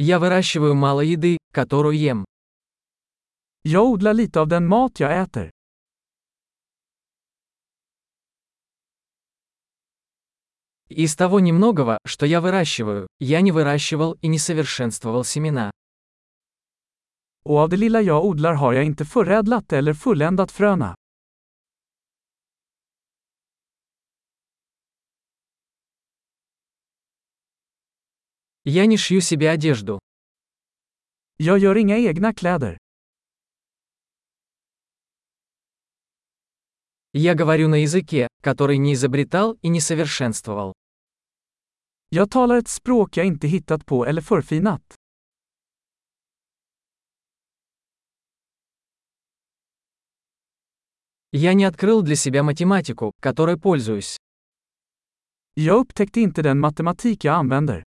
Я выращиваю мало еды, которую ем. Jag odlar lite av den mat jag äter. Из того немногого, что я выращиваю, я не выращивал и не совершенствовал семена. Och av det lilla jag odlar har jag inte förädlat eller fulländat fröna. Я не шью себе одежду. Jag gör inga egna kläder. Я говорю на языке, который не изобретал и не совершенствовал. Jag talar ett språk jag inte hittat på eller förfinat. Я не открыл для себя математику, которой пользуюсь. Jag upptäckte inte den matematik jag använder.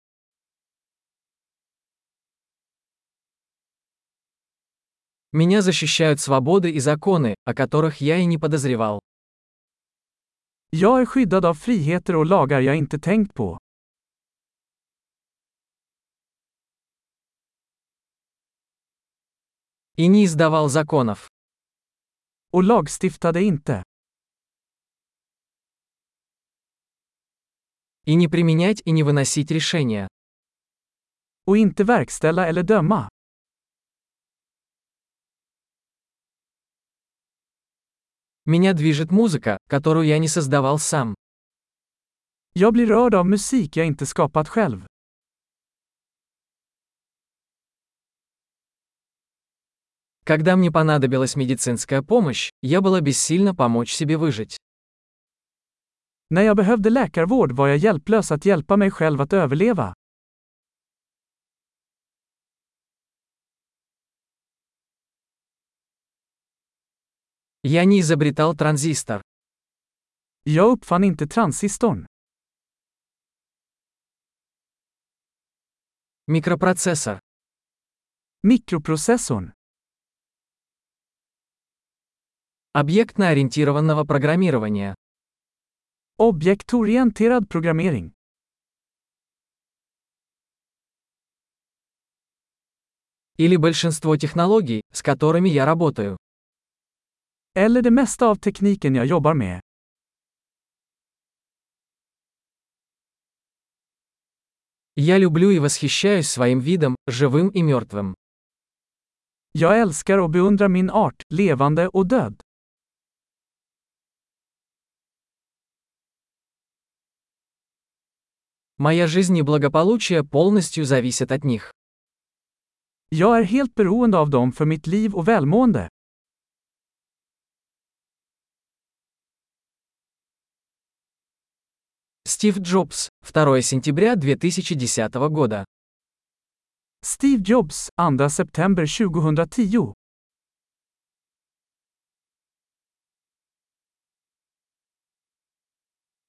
Меня защищают свободы и законы, о которых я и не подозревал. Jag är skyddad av friheter och lagar jag inte tänkt på. И не издавал законов. Och lagstiftade inte. И не применять и не выносить решения. Och inte verkställa eller döma. Меня движет музыка, которую я не создавал сам. Jag blir rörd av musik jag inte skapat själv. Когда мне понадобилась медицинская помощь, я была бессильна помочь себе выжить. När jag behövde läkarvård var jag hjälplös att hjälpa mig själv att överleva. Я не изобретал транзистор. Jag uppfann inte transistorn. Микропроцессор. Mikroprocessorn. Объектно-ориентированного программирования. Objektorienterad programmering. Или большинство технологий, с которыми я работаю. Eller det mesta av tekniken jag jobbar med. Я люблю и восхищаюсь своим видом, живым и мертвым. Jag älskar och beundrar min art, levande och död. Моя жизнь и благополучие полностью зависят от них. Jag är helt beroende av dem för mitt liv och välmående. Стив Джобс, 2 сентября 2010 года. Steve Jobs, 2 september 2010